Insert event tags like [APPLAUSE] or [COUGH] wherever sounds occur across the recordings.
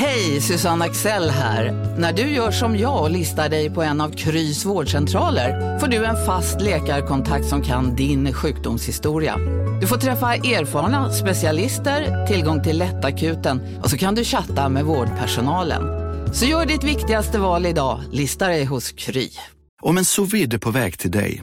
Hej, Susanne Axel här. När du gör som jag och listar dig på en av Krys vårdcentraler får du en fast läkarkontakt som kan din sjukdomshistoria. Du får träffa erfarna specialister, tillgång till lättakuten och så kan du chatta med vårdpersonalen. Så gör ditt viktigaste val idag, listar dig hos Kry. Om en sous vide är på väg till dig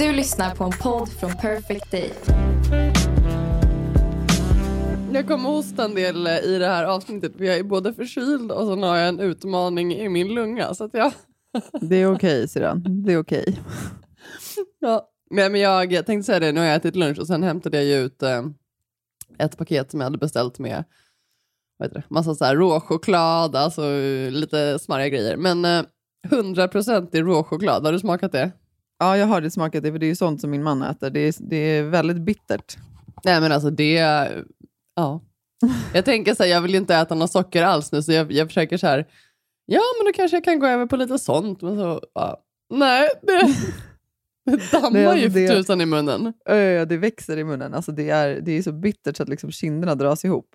Du lyssnar på en podd från Perfect Day. Jag kommer hosta en del i det här avsnittet för jag är både förkyld och så har jag en utmaning i min lunga. Så att jag... [LAUGHS] Det är okej, syrran. Det är okej. ja. Men jag tänkte säga det, nu har jag ätit lunch och sen hämtade jag ut eh, ett paket som jag hade beställt med vad heter det, massa så här råchoklad, alltså lite smarriga grejer. Men eh, 100% i råchoklad, har du smakat det? Ja, jag har det smakat det, för det är ju sånt som min man äter. Det är, det är väldigt bittert. Nej men alltså det, ja. Jag tänker så här, jag vill ju inte äta något socker alls nu, så jag, jag försöker så här, ja men då kanske jag kan gå över på lite sånt. Men så, ja. Nej, det, det dammar alltså ju för det- tusan i munnen. Ö, det växer i munnen. Alltså det, är, det är så bittert så att liksom kinderna dras ihop.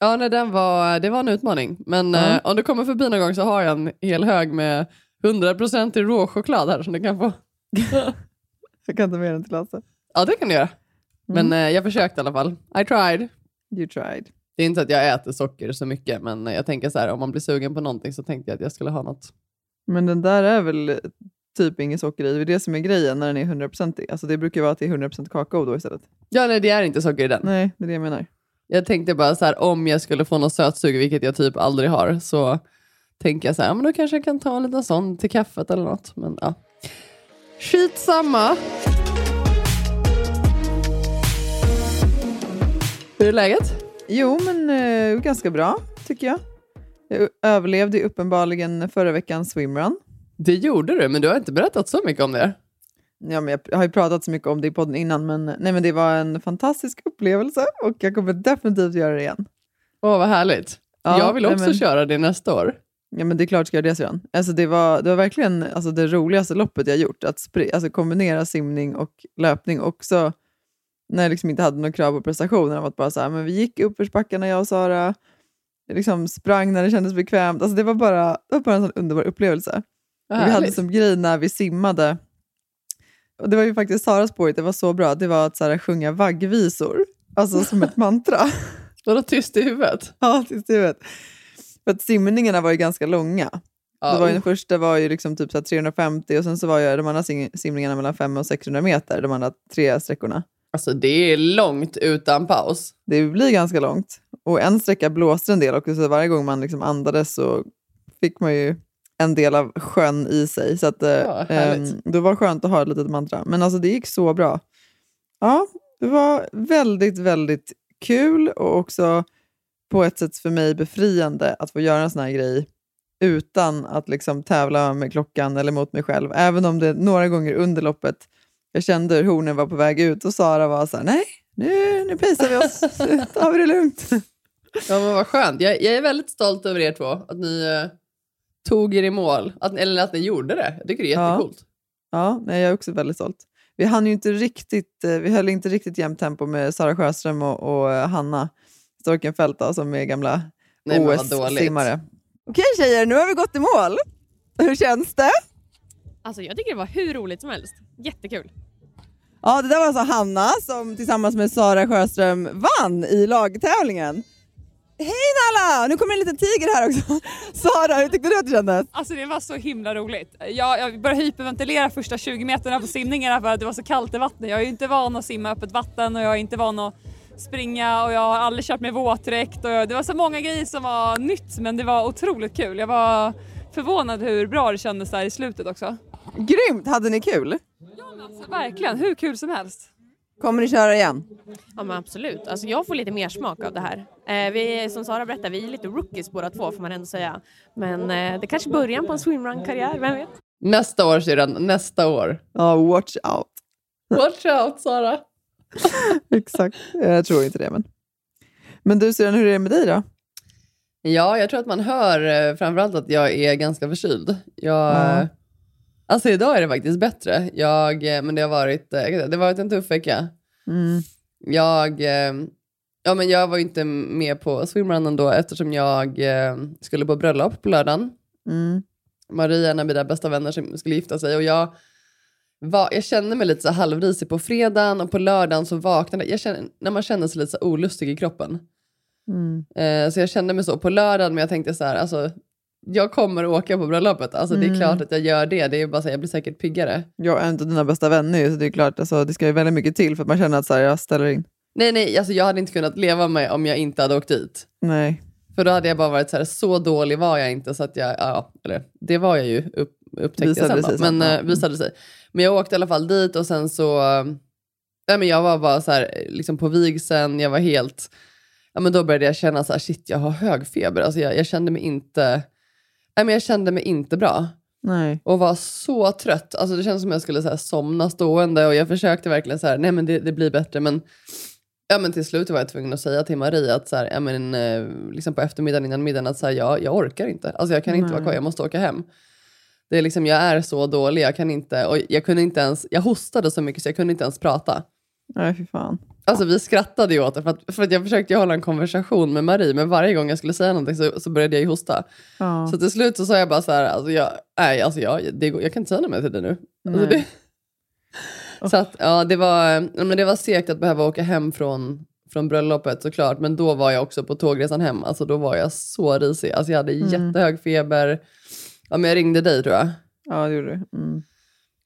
Ja, nej, den var, det var en utmaning. Men Ja. eh, om du kommer förbi någon gång så har jag en hel hög med 100% i råchoklad här som du kan få. [LAUGHS] Jag kan ta med den till Lasse. Ja, det kan du göra. Men Mm. eh, jag försökte i alla fall. I tried. You tried. Det är inte så att jag äter socker så mycket, men jag tänker så här, om man blir sugen på någonting så tänkte jag att jag skulle ha något. Men den där är väl typ inget socker i. Det är det som är grejen när den är 100% i. Alltså det brukar vara att det är 100% kakao då istället. Ja, nej, det är inte socker i den. Nej, det är det jag menar. Jag tänkte bara så här, om jag skulle få något sötsug, vilket jag typ aldrig har, så tänker jag så här, men då kanske jag kan ta en liten sån till kaffet eller något. Men ja. Skitsamma. Hur är läget? Jo, men eh, ganska bra tycker jag. Jag överlevde uppenbarligen förra veckans swimrun. Det gjorde du, men du har inte berättat så mycket om det. Ja, men jag har ju pratat så mycket om det i podden innan, men, nej, men det var en fantastisk upplevelse och jag kommer definitivt göra det igen. Åh, vad härligt. Ja, jag vill nej, också men- köra det nästa år. Ja, men det är klart ska jag det sedan. Alltså, det, var, det var verkligen alltså, det roligaste loppet jag gjort. Att spri- alltså, kombinera simning och löpning också när jag liksom inte hade några krav på prestationen. Av att bara så här, men vi gick i uppförsbackarna jag och Sara, liksom sprang när det kändes bekvämt. Alltså, det, var bara, det var bara en sån underbar upplevelse. Vi hade som grej när vi simmade, och det var ju faktiskt Saras påhitt, det var så bra, det var att så här, sjunga vaggvisor. Alltså som ett [LAUGHS] mantra. Vadå tyst i huvudet? ja, tills du vet. För att simningarna var ju ganska långa. Ja, det var ju, den första var ju liksom typ så här 350 och sen så var ju de andra sim- simningarna mellan 500 och 600 meter, de andra tre sträckorna. Alltså det är långt utan paus. Det blir ganska långt. Och en sträcka blåste en del också, så varje gång man liksom andades så fick man ju en del av sjön i sig. Så att, eh, Ja, ehm, det var skönt att ha ett litet mantra. Men alltså det gick så bra. Ja, det var väldigt, väldigt kul och också på ett sätt för mig befriande att få göra en sån här grej utan att liksom tävla med klockan eller mot mig själv. Även om det några gånger under loppet jag kände hur hornen var på väg ut och Sara var så här, nej, nu, nu pacear vi oss, Nu tar vi det lugnt. Ja men vad skönt. Jag, jag är väldigt stolt över er två. Att ni eh, tog er i mål. Att, eller att ni gjorde det. Jag tycker det är Ja. jättecoolt. Ja, nej, jag är också väldigt stolt. Vi hann ju inte riktigt, eh, vi höll inte riktigt jämnt tempo med Sara Sjöström och, och eh, Hanna Storkenfeldt då, som är gamla. OS-simmare. Okej tjejer, nu har vi gått i mål. Hur känns det? Alltså jag tycker det var hur roligt som helst. Jättekul. Ja, det där var alltså Hanna som tillsammans med Sara Sjöström vann i lagtävlingen. Hej Nalla! Nu kommer en liten tiger här också. [LAUGHS] Sara, hur tyckte du att det kändes? Alltså det var så himla roligt. Jag, jag började hyperventilera första 20 meterna på simningarna för att det var så kallt i vattnet. Jag är ju inte van att simma öppet vatten och jag är inte van att springa och jag har aldrig kört med våtdräkt och det var så många grejer som var nytt men det var otroligt kul. Jag var förvånad hur bra det kändes där i slutet också. Grymt! Hade ni kul? Alltså, verkligen, hur kul som helst. Kommer ni köra igen? Ja men absolut, alltså jag får lite mer smak av det här. Eh, vi, som Sara berättade, vi är lite rookies båda två får man ändå säga. Men eh, det kanske är början på en swimrun-karriär, vem vet? Nästa år syrran, nästa år. Ja, watch out. Watch out Sara. [LAUGHS] Exakt. Jag tror inte det. Men, men du syrran, hur är det med dig då? Ja, jag tror att man hör eh, framförallt att jag är ganska förkyld. Jag, Ja. Alltså idag är det faktiskt bättre. Jag, eh, men det har varit, eh, det har varit en tuff vecka. Mm. Jag, ja, men jag var inte med på swimrunnen då eftersom jag skulle på bröllop på lördagen. Mm. Maria, en av mina bästa vänner, som skulle gifta sig. Och jag, var, jag kände mig lite så halvrisig på fredagen och på lördagen så vaknade jag. Kände, när man känner sig lite så olustig i kroppen. Mm. Eh, så jag kände mig så på lördagen, men jag tänkte så här, alltså, jag kommer åka på bröllopet. Alltså, Det är Mm. klart att jag gör det. Det är bara så här, jag blir säkert piggare. Jag är av dina bästa vänner så det är klart, alltså, det ska ju väldigt mycket till för att man känner att så här, jag ställer in. Nej, nej, alltså, jag hade inte kunnat leva med om jag inte hade åkt dit. Nej. För då hade jag bara varit så här, så dålig var jag inte så att jag, ja, eller det var jag ju, upp, upptäckte Visade jag det sen. sig sen, Men ja. eh, visade sig. Men jag åkte i alla fall dit och sen så, eh, nej men jag var bara så här, liksom på vigseln, jag var helt, ja men då började jag känna så här, shit jag har hög feber. Alltså jag, jag kände mig inte, nej men jag kände mig inte bra. Nej. Och var så trött. Alltså det kändes som jag skulle så här, somna stående och jag försökte verkligen så här, nej men det, det blir bättre. Men, ja, men till slut var jag tvungen att säga till Marie att så här, ja, men, eh, liksom på eftermiddagen innan middagen att så här, jag, jag orkar inte. Alltså jag kan inte Nej. vara kvar, jag måste åka hem. Det är liksom, jag är så dålig, jag kan inte, och jag kunde inte ens, jag hostade så mycket så jag kunde inte ens prata. Nej, fy fan. Alltså vi skrattade ju åt det för att, för att jag försökte hålla en konversation med Marie men varje gång jag skulle säga någonting så, så började jag ju hosta. Ja. Så till slut så sa jag bara så här, alltså jag, nej, alltså jag, det, jag kan inte säga något mer till dig nu. Alltså det, så att, ja, det var, men det var segt att behöva åka hem från, från bröllopet såklart, men då var jag också på tågresan hem, alltså då var jag så risig. Alltså jag hade Mm. jättehög feber, ja, men jag ringde dig tror jag. Ja, det gjorde du. Mm.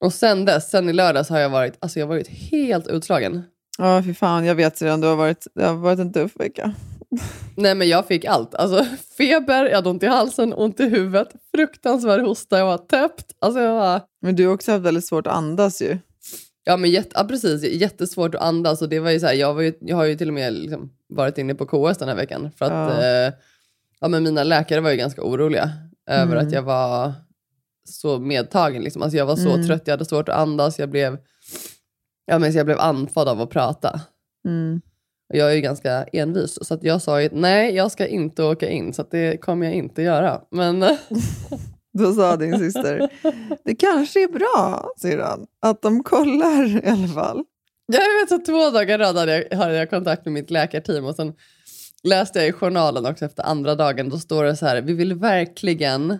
Och sen dess, sen i lördags har jag varit, alltså jag har varit helt utslagen. Ja, fy fan. Jag vet redan, det har varit, det har varit en tuff vecka. [LAUGHS] Nej men jag fick allt. Alltså feber, jag hade ont i halsen, ont i huvudet, fruktansvärd hosta, jag var täppt. Alltså jag var... Men du har också haft väldigt svårt att andas ju. Ja, men jätte, ja, precis. Jättesvårt att andas. Och det var ju så här, jag, var ju, jag har ju till och med liksom varit inne på KS den här veckan. För att ja. Eh, ja, men mina läkare var ju ganska oroliga över Mm. att jag var så medtagen. Liksom. Alltså, jag var så Mm. trött, jag hade svårt att andas. Jag blev, ja, men jag blev andfådd av att prata. Mm. Och jag är ju ganska envis. Så jag sa ju nej, jag ska inte åka in. Så det kommer jag inte göra. Men [LAUGHS] Då sa din syster, det kanske är bra, syrran, att de kollar i alla fall. Jag vet så två dagar i rad hade jag, hade jag kontakt med mitt läkarteam och sen läste jag i journalen också efter andra dagen. Då står det så här, vi vill verkligen,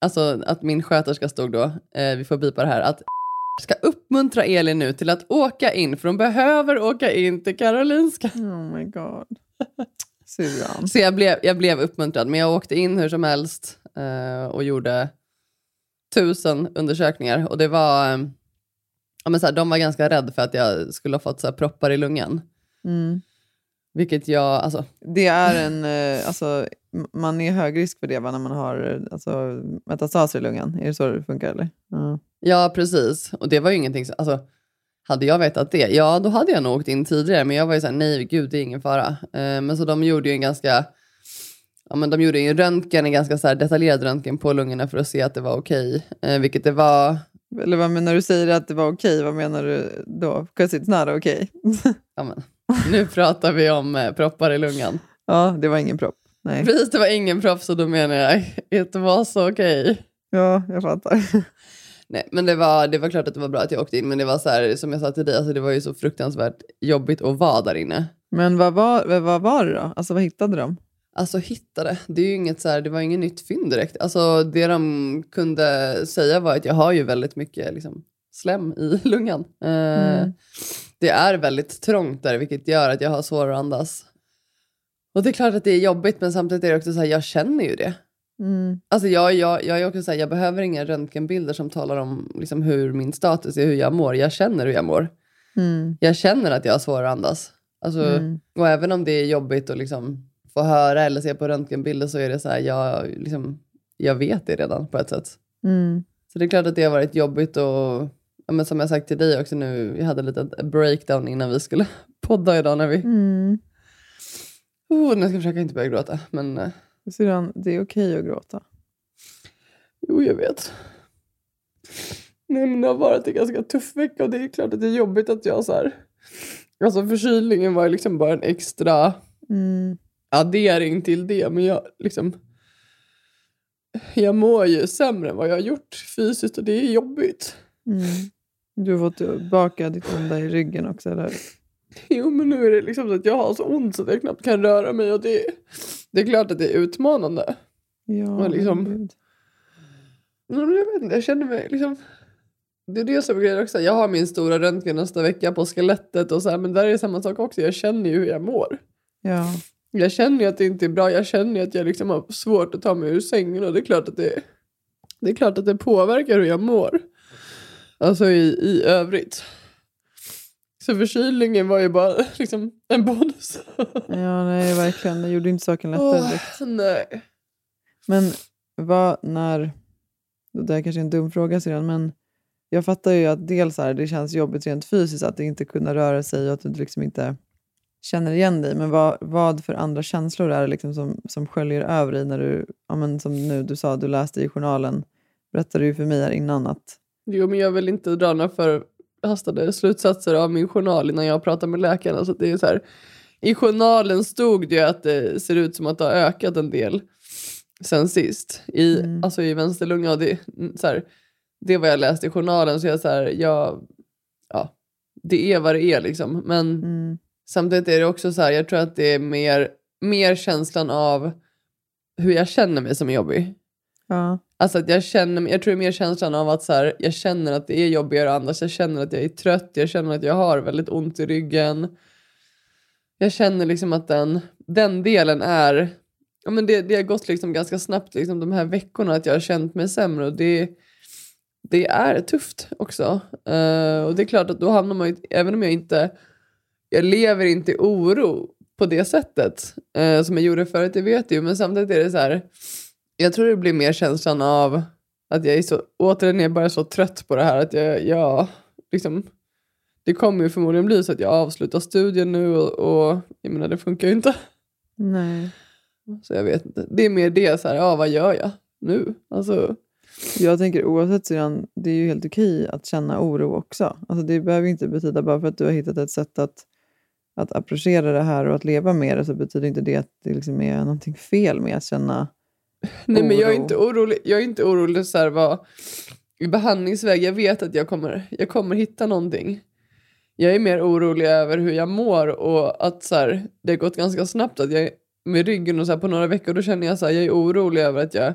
alltså att min sköterska stod då, eh, vi får bipa det här, att [LAUGHS] ska uppmuntra Elin nu till att åka in, för hon behöver åka in till Karolinska. Oh my god. [LAUGHS] Syrran. Så jag blev, jag blev uppmuntrad, men jag åkte in hur som helst eh, och gjorde tusen undersökningar. Och det var, eh, ja, men så här, de var ganska rädda för att jag skulle ha fått så här, proppar i lungan. Mm. Vilket jag, alltså, Det är en, eh, alltså, man är hög risk för det va, när man har eh, alltså, metastaser i lungan. Är det så det funkar eller? Ja. ja precis. Och det var ju ingenting, alltså, hade jag vetat det, ja då hade jag nog åkt in tidigare. Men jag var ju såhär, nej gud det är ingen fara. Eh, men så de gjorde ju en ganska, ja men de gjorde ju en röntgen, en ganska så detaljerad röntgen på lungorna för att se att det var okej. Eh, vilket det var, Eller vad menar du säger att det var okej? Vad menar du då? Because it's not okej. ja men, [LAUGHS] nu pratar vi om eh, proppar i lungan. ja, det var ingen propp. Nej. Precis, det var ingen propp så då menar jag, it was okej. Ja, jag fattar. [LAUGHS] Nej, men det var, det var klart att det var bra att jag åkte in, men det var så här, som jag sa till dig, alltså det var ju så fruktansvärt jobbigt att vara där inne. Men vad var, vad var det då? Alltså vad hittade de? Alltså hittade, det är ju inget så här, det var inget nytt fynd direkt. Alltså det de kunde säga var att jag har ju väldigt mycket liksom, slem i [LAUGHS] lungan. Eh, Mm. Det är väldigt trångt där, vilket gör att jag har svårare att andas. Och det är klart att det är jobbigt, men samtidigt är det också så här, jag känner ju det. Mm. Alltså jag, jag, jag är också så här, jag behöver inga röntgenbilder som talar om liksom, hur min status är, hur jag mår. Jag känner hur jag mår. Mm. Jag känner att jag har svårare att andas. Alltså, Mm. Och även om det är jobbigt att liksom få höra eller se på röntgenbilder så är det så här, jag, liksom, jag vet det redan på ett sätt. Mm. Så det är klart att det har varit jobbigt att ja, men som jag sagt till dig också nu, vi hade lite breakdown innan vi skulle [LAUGHS] podda idag när vi... Mm. Oh, nu ska jag försöka inte börja gråta, men eh, Syrran, det är okej att gråta. jo, jag vet. Nej, men det har varit en ganska tuff vecka och det är klart att det är jobbigt att jag så här... Alltså förkylningen var ju liksom bara en extra Mm. addering till det, men jag liksom... Jag mår ju sämre än vad jag har gjort fysiskt och det är jobbigt. Mm. Du fått tillbaka ditt onda i ryggen också, eller Jo, men nu är det liksom så att jag har så ont så att jag knappt kan röra mig och det, det är klart att det är utmanande. Ja, Men liksom-. Men jag vet inte, jag känner mig liksom... Det är det som är grejen också. Jag har min stora röntgen nästa vecka på skelettet och så här, men där är det samma sak också. Jag känner ju hur jag mår. Ja. Jag känner ju att det inte är bra. Jag känner ju att jag liksom har svårt att ta mig ur sängen och det är klart att det, det, är klart att det påverkar hur jag mår. Alltså i, i övrigt. Så förkylningen var ju bara [LAUGHS] liksom en bonus. ja, nej verkligen. Det gjorde inte saken lättare direkt. nej. Men vad, när... Det där är kanske är en dum fråga sedan, men jag fattar ju att dels här, det känns jobbigt rent fysiskt att inte kunna röra sig och att du liksom inte känner igen dig. Men vad, vad för andra känslor är det liksom som, som sköljer över dig när du, ja, men som nu du sa, du läste i journalen, berättade du för mig här innan att Jo, men jag vill inte dra några förhastade slutsatser av min journal innan jag pratar med läkarna. Så det är så här, I journalen stod det ju att det ser ut som att det har ökat en del sen sist. I, Mm. Alltså i vänsterlunga. Det, så här, det var jag läste i journalen. Så jag så här, jag, ja, det är vad det är liksom. Men mm, samtidigt är det också så här, jag tror att det är mer, mer känslan av hur jag känner mig som är jobbig ja, Alltså att jag känner, jag tror det är mer känslan av att så här, jag känner att det är jobbigare annars. Jag känner att jag är trött, jag känner att jag har väldigt ont i ryggen. Jag känner liksom att den, den delen är, ja men det, det har gått liksom ganska snabbt liksom de här veckorna att jag har känt mig sämre och det, det är tufft också. Uh, och det är klart att då hamnar man ju, även om jag inte, jag lever inte i oro på det sättet uh, som jag gjorde förut, det vet jag ju, men samtidigt är det så här, jag tror det blir mer känslan av att jag är så, återigen är bara så trött på det här att jag, jag liksom, det kommer ju förmodligen bli så att jag avslutar studien nu och, och jag menar det funkar ju inte. nej. Så jag vet inte. Det är mer det så här, ja vad gör jag nu? Alltså, Jag tänker oavsett sedan, det är ju helt okej att känna oro också. Alltså det behöver inte betyda bara för att du har hittat ett sätt att, att approchera det här och att leva med det så betyder inte det att det liksom är någonting fel med att känna nej men jag är inte orolig, jag är inte orolig så här vad, i behandlingsväg, jag vet att jag kommer, jag kommer hitta någonting. Jag är mer orolig över hur jag mår och att så här, det har gått ganska snabbt att jag med ryggen och så här, på några veckor då känner jag så här, jag är orolig över att jag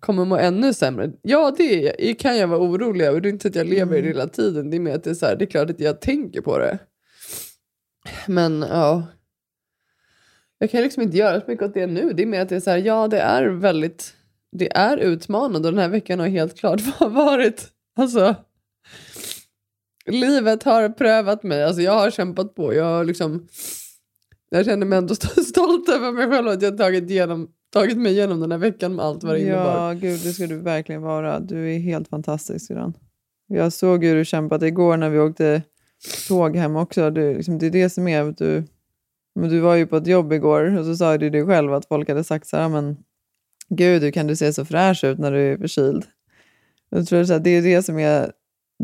kommer må ännu sämre. Ja, det kan jag vara orolig över. Det är inte att jag lever i det hela tiden. Det är mer att det är, så här, det är klart att jag tänker på det. Men ja. Jag kan liksom inte göra så mycket åt det nu. Det är mer att det är så här, ja det är väldigt, det är utmanande och den här veckan har helt klart [LAUGHS] varit, alltså. Livet har prövat mig, alltså jag har kämpat på. Jag har liksom, jag känner mig ändå [LAUGHS] stolt över mig själv att jag tagit, igenom, tagit mig igenom den här veckan med allt vad det innebar. Ja, gud, det ska du verkligen vara. Du är helt fantastisk Syrran. Jag såg hur du kämpade igår när vi åkte tåg hem också. Du, liksom, det är det som är... att Du, men du var ju på ett jobb igår och så sa du dig själv att folk hade sagt så här, men gud, hur kan du se så fräsch ut när du är förkyld? Jag tror så här, det är det som är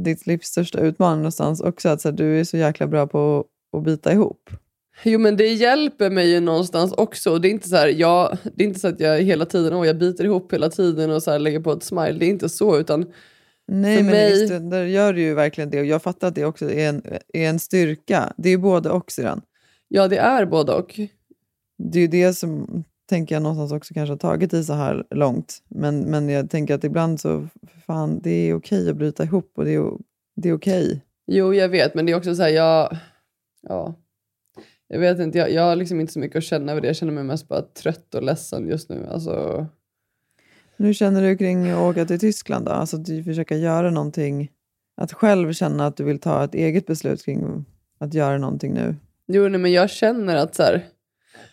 ditt livs största utmaning någonstans också, att så här, du är så jäkla bra på att bita ihop. Jo men det hjälper mig ju någonstans också. Det är inte så, här, jag, det är inte så att jag hela tiden åh, jag biter ihop hela tiden och så här, lägger på ett smile. Det är inte så utan Nej, För men mig- i stunder gör du ju verkligen det och jag fattar att det också är en, är en styrka. Det är ju både och Syrran. Ja det är både och. Det är ju det som tänker jag någonstans också kanske har tagit dig så här långt. Men, men jag tänker att ibland så, fan, det är okej att bryta ihop och det är, det är okej. Jo jag vet men det är också så här jag, ja. Jag vet inte, jag, jag har liksom inte så mycket att känna över det. Jag känner mig mest bara trött och ledsen just nu. Alltså, Nu känner du kring att åka till Tyskland då? Alltså att du försöker göra någonting, att själv känna att du vill ta ett eget beslut kring att göra någonting nu. Jo, nej, men jag känner att så här,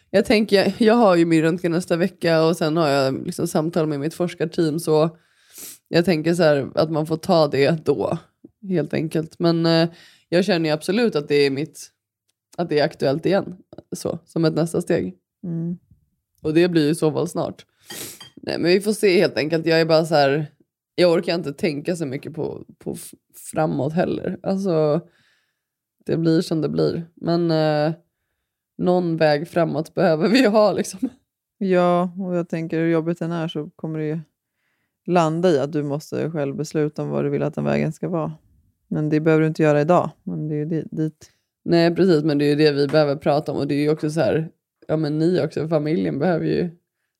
jag tänker, jag har ju min röntgen nästa vecka och sen har jag liksom samtal med mitt forskarteam så jag tänker så här att man får ta det då. helt enkelt. Men eh, jag känner ju absolut att det är mitt, att det är aktuellt igen. Så, som ett nästa steg. Mm. Och det blir ju så fall snart. Nej men vi får se helt enkelt. Jag är bara så här, jag orkar inte tänka så mycket på, på framåt heller. Alltså, det blir som det blir. Men eh, någon väg framåt behöver vi ju ha liksom. Ja, och jag tänker hur jobbigt den är så kommer det ju landa i att du måste själv besluta om vad du vill att den vägen ska vara. Men det behöver du inte göra idag. Men det är ju di- dit. Nej precis, men det är ju det vi behöver prata om och det är ju också så här, ja men ni också, familjen behöver ju,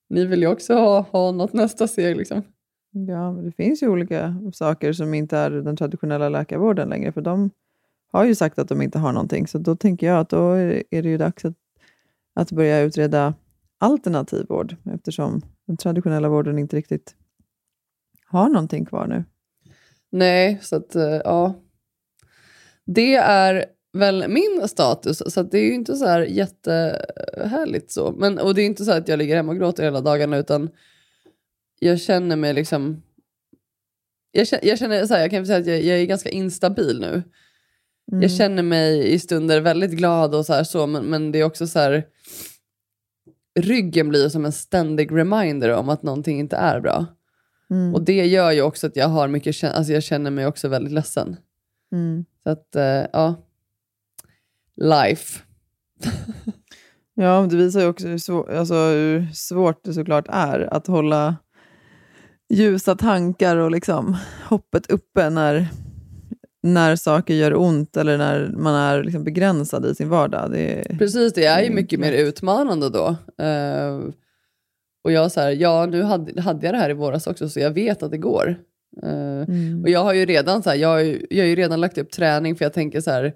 ni vill ju också ha, ha något nästa steg liksom. Ja, men det finns ju olika saker som inte är den traditionella läkarvården längre. För de har ju sagt att de inte har någonting. Så då tänker jag att då är det ju dags att, att börja utreda alternativ vård. Eftersom den traditionella vården inte riktigt har någonting kvar nu. Nej, så att eh, ja. Det är väl min status, så att det är ju inte så här jättehärligt så. Men, och det är inte så att jag ligger hemma och gråter hela dagarna utan jag känner mig liksom jag känner, jag, känner så här, jag kan säga att jag, jag är ganska instabil nu. Mm. Jag känner mig i stunder väldigt glad och så här så, men, men det är också så här ryggen blir som en ständig reminder om att någonting inte är bra. Mm. Och det gör ju också att jag har mycket, alltså jag känner mig också väldigt ledsen. Mm. Så att, eh, ja. Life. [LAUGHS] Ja, det visar ju också hur, svår, alltså hur svårt det såklart är att hålla ljusa tankar och liksom hoppet uppe när, när saker gör ont eller när man är liksom begränsad i sin vardag. Det är, Precis, det är ju mycket mer utmanande då. Eh, och jag så här, ja nu hade, hade jag det här i våras också så jag vet att det går. Eh, mm. Och jag har ju redan så här, jag, har ju- jag har ju redan lagt upp träning för jag tänker så här,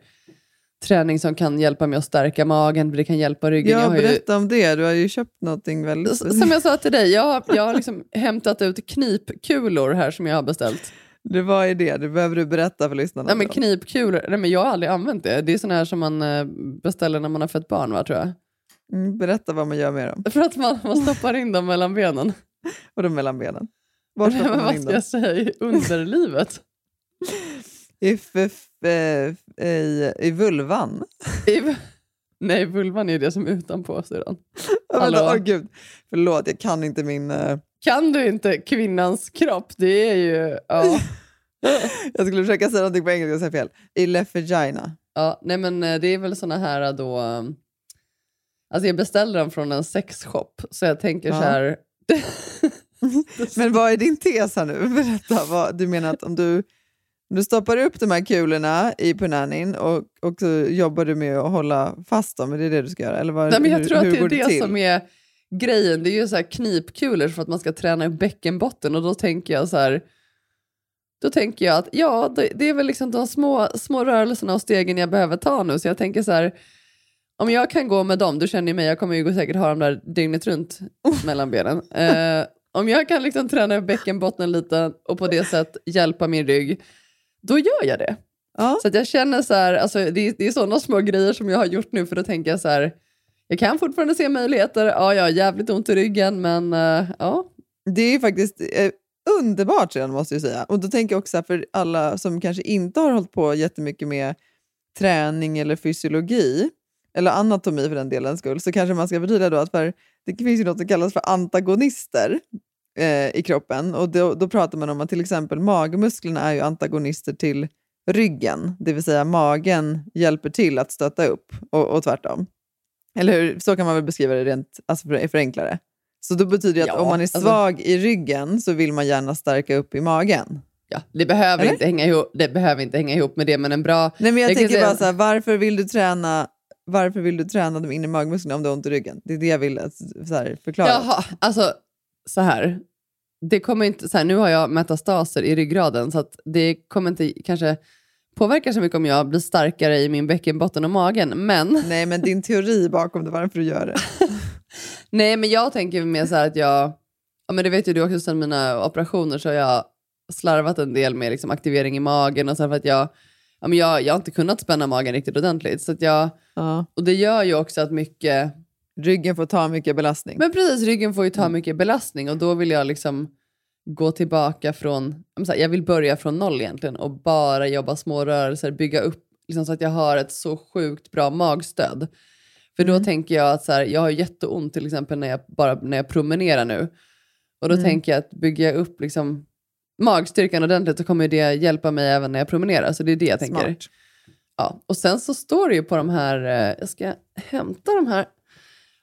träning som kan hjälpa mig att stärka magen, det kan hjälpa ryggen. Ja, ju, berätta om det. Du har ju köpt någonting väldigt Som jag sa till dig, jag, har- jag har liksom [LAUGHS] hämtat ut knipkulor här som jag har beställt. Det var ju det. Det behöver du berätta för lyssnarna. Nej men knipkulor, nej men jag har aldrig använt det. Det är såna här som man eh, beställer när man har fött barn va tror jag. mm, berätta vad man gör med dem. För att man, man stoppar in dem mellan benen. [LAUGHS] Och de mellan benen. Var stoppar men man vad ska jag säga, underlivet? [LAUGHS] I, i, I vulvan. I, nej, vulvan är det som är utanpå. Ja, Hallå? åh, gud. Förlåt, jag kan inte min... eh, Kan du inte kvinnans kropp? Det är ju... Ja. [LAUGHS] Jag skulle försöka säga någonting på engelska och säga fel. I left vagina. Ja, nej men eh, det är väl såna här då... eh, Alltså jag beställde dem från en sexshop, så jag tänker Ja. så här... [LAUGHS] Men vad är din tes här nu? [LAUGHS] Berätta. Vad, du menar att om du, du stoppar upp de här kulorna i punanin och, och så jobbar du med att hålla fast dem? Är det det du ska göra? Eller vad, Nej, men jag hur, tror att det är det, till? som är grejen. Det är ju så här knipkulor för att man ska träna upp bäckenbotten och då tänker jag så här... Då tänker jag att ja, det, är väl liksom de små, små rörelserna och stegen jag behöver ta nu. Så jag tänker så här, om jag kan gå med dem, du känner ju mig, jag kommer ju säkert ha dem där dygnet runt mellan benen. Eh, om jag kan liksom träna bäckenbotten lite och på det sätt hjälpa min rygg, då gör jag det. Ja. Så jag känner så här, alltså det, är- det är sådana små grejer som jag har gjort nu för då tänker jag så här, jag kan fortfarande se möjligheter, ja jag har jävligt ont i ryggen men eh, ja. Det är faktiskt eh, underbart redan måste jag säga. Och då tänker jag också för alla som kanske inte har hållit på jättemycket med träning eller fysiologi, eller anatomi för den delen skull, så kanske man ska förtydliga då att för, det finns ju något som kallas för antagonister eh, i kroppen. Och då, då pratar man om att till exempel magmusklerna är ju antagonister till ryggen, det vill säga magen hjälper till att stötta upp och, och tvärtom. Eller hur? Så kan man väl beskriva det rent alltså för, förenklare. Så då betyder det att Ja, om man är alltså- svag i ryggen så vill man gärna stärka upp i magen. ja det, behöver Eller? inte hänga ihop, det behöver inte hänga ihop med det men en bra, Nej, men jag, Jag tänker säga- bara så här, varför vill du träna varför vill du träna de inre magmusklerna om du har ont i ryggen? Det är det jag vill så här, förklara. jaha, alltså så här. Det kommer inte, så här, nu har jag metastaser i ryggraden så det kommer inte kanske påverka så mycket om jag blir starkare i min bäckenbotten och magen men [LAUGHS] Nej, men din teori bakom det, varför du gör det. [LAUGHS] Nej, men jag tänker mer så här att jag, ja men det vet ju du också sen mina operationer så har jag slarvat en del med liksom aktivering i magen och så för att jag, ja men jag, jag har inte kunnat spänna magen riktigt ordentligt. Så jag, Ja. och det gör ju också att mycket, Ryggen får ta mycket belastning. men precis ryggen får ju ta Mm. mycket belastning och då vill jag liksom gå tillbaka från, jag vill börja från noll egentligen och bara jobba små rörelser, bygga upp liksom så att jag har ett så sjukt bra magstöd. För då Mm. tänker jag att så här, jag har jätteont till exempel när jag, bara när jag promenerar nu. Och då Mm. tänker jag att bygga upp liksom magstyrkan ordentligt så kommer det hjälpa mig även när jag promenerar. Så det är det jag tänker. Smart. Ja. Och sen så står det ju på de här, eh, jag ska hämta de här,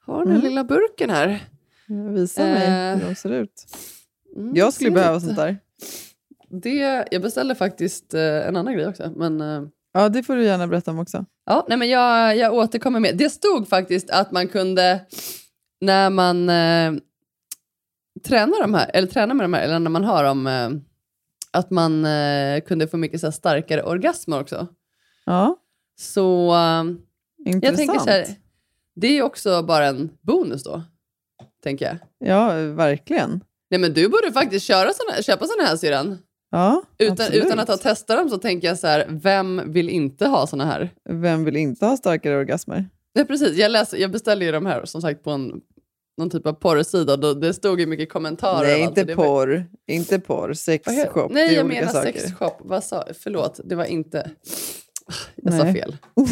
har den här Mm. lilla burken här. Visa mig Eh, hur de ser ut. Mm, Jag skulle behöva sånt där. Det, jag beställde faktiskt eh, en annan grej också. Men, eh, Ja, det får du gärna berätta om också. ja, nej, men jag, jag återkommer med. Det stod faktiskt att man kunde, när man eh, tränar, de här, eller tränar med de här, eller när man har dem, eh, att man eh, kunde få mycket så här, starkare orgasmer också. Ja, Så eh, intressant. jag tänker så här, det är också bara en bonus då, tänker jag. Ja, verkligen. Nej men du borde faktiskt köra såna, köpa sådana här syrran. Ja, Utan, absolut. utan att ha testat dem så tänker jag så här, vem vill inte ha såna här? Vem vill inte ha starkare orgasmer? Nej precis, jag, läser, jag beställde ju de här som sagt på en, någon typ av porrsida då, det stod ju mycket kommentarer. Nej, inte så det var- porr. Inte porr. Sexshop. Nej, jag menar saker. sexshop. Vad sa Förlåt, det var inte... Jag sa Nej. fel. [LAUGHS]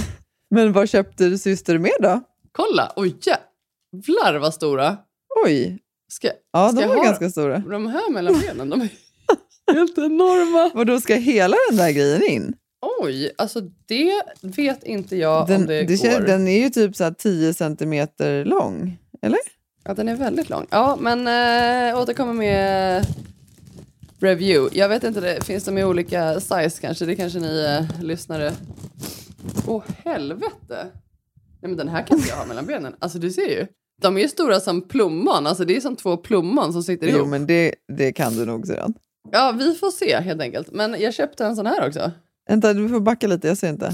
Men vad köpte du syster med då? Kolla, oj jävlar vad stora. Oj, Ska, ja ska de var ganska stora. de här mellan benen? De är [LAUGHS] helt enorma. Vadå, ska hela den där grejen in? Oj, alltså det vet inte jag Den, om det, det går. kän- den är ju typ så här 10 centimeter lång. Eller? Ja, den är väldigt lång. Ja, men äh, återkommer med review. Jag vet inte, det, finns de i olika size kanske? Det kanske ni äh, lyssnare... Åh, helvete! Nej, men den här kan inte jag ha mellan benen. Alltså, du ser ju. De är ju stora som plommon. Alltså, det är som två plommon som sitter Jo, ihop. men det, det kan du nog sedan. Ja, vi får se helt enkelt. Men jag köpte en sån här också. Vänta, du får backa lite, jag ser inte.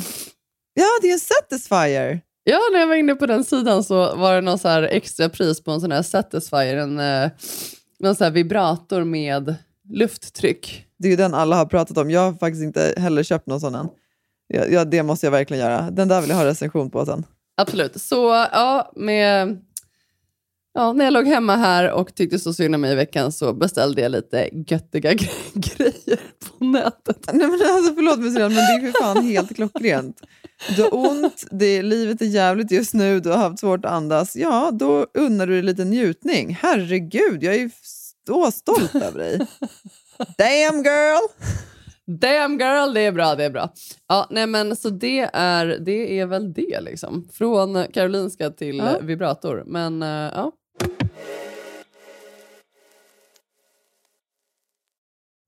Ja, det är en Satisfyer! Ja, när jag var inne på den sidan så var det någon så här extra pris på en sån här Satisfyer. En, eh, någon så här vibrator med lufttryck. Det är ju den alla har pratat om. Jag har faktiskt inte heller köpt någon sån än. Ja, det måste jag verkligen göra. Den där vill jag ha recension på sen. Absolut. Så ja, med, ja, när jag låg hemma här och tyckte så synd om mig i veckan så beställde jag lite göttiga gre- [LAUGHS] grejer på nätet. Nej, men alltså, förlåt mig men det är för fan helt klockrent. Du har ont, det, livet är jävligt just nu, du har haft svårt att andas. Ja, då unnar du dig lite njutning. Herregud, jag är ju så stolt över dig. Damn girl! Damn girl, det är bra, det är bra. Ja, nej men så det är, det är väl det liksom. Från Karolinska till Ja. vibrator. Men eh, ja.